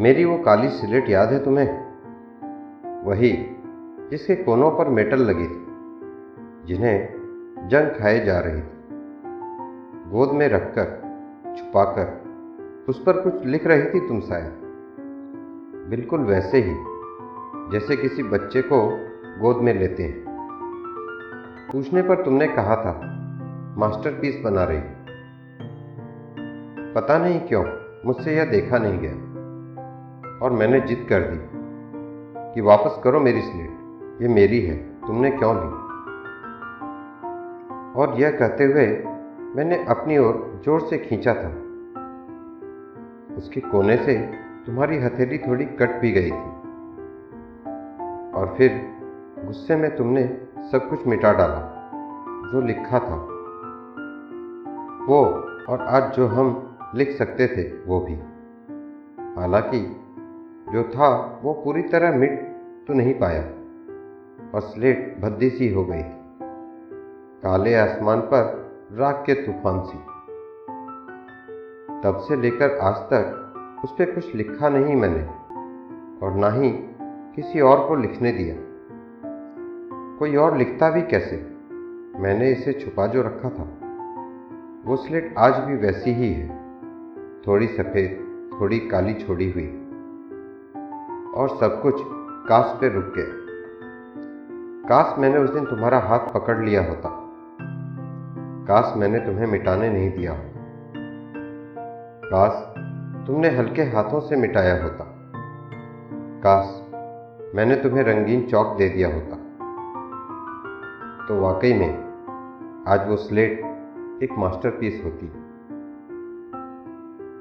मेरी वो काली सिलेट याद है तुम्हें? वही, जिसके कोनों पर मेटल लगी थी, जिन्हें जंग खाए जा रही थी। गोद में रखकर, छुपाकर, उस पर कुछ लिख रही थी तुम शायद। बिल्कुल वैसे ही, जैसे किसी बच्चे को गोद में लेते हैं। पूछने पर तुमने कहा था, मास्टरपीस बना रही। पता नहीं क्यों, मुझसे यह देखा नहीं गया। और मैंने जिद कर दी कि वापस करो मेरी स्लेट। ये मेरी है, तुमने क्यों ली? और यह कहते हुए मैंने अपनी ओर ज़ोर से खींचा था। उसके कोने से तुम्हारी हथेली थोड़ी कट भी गई थी। और फिर गुस्से में तुमने सब कुछ मिटा डाला, जो लिखा था। वो और आज जो हम लिख सकते थे, वो भी। हालाँकि जो था, वो पूरी तरह मिट तो नहीं पाया। और स्लेट भद्दी सी हो गई काले आसमान पर राख के तूफ़ान सी। तब से लेकर आज तक उस पर कुछ लिखा नहीं मैंने, और ना ही किसी और को लिखने दिया। कोई और लिखता भी कैसे? मैंने इसे छुपा जो रखा था। वो स्लेट आज भी वैसी ही है। थोड़ी सफ़ेद, थोड़ी काली छोड़ी हुई। और सब कुछ काश पे रुक गया। काश मैंने उस दिन तुम्हारा हाथ पकड़ लिया होता। काश मैंने तुम्हें मिटाने नहीं दिया काश तुमने हल्के हाथों से मिटाया होता। काश मैंने तुम्हें रंगीन चौक दे दिया होता। तो वाकई में, आज वो स्लेट एक मास्टरपीस होती।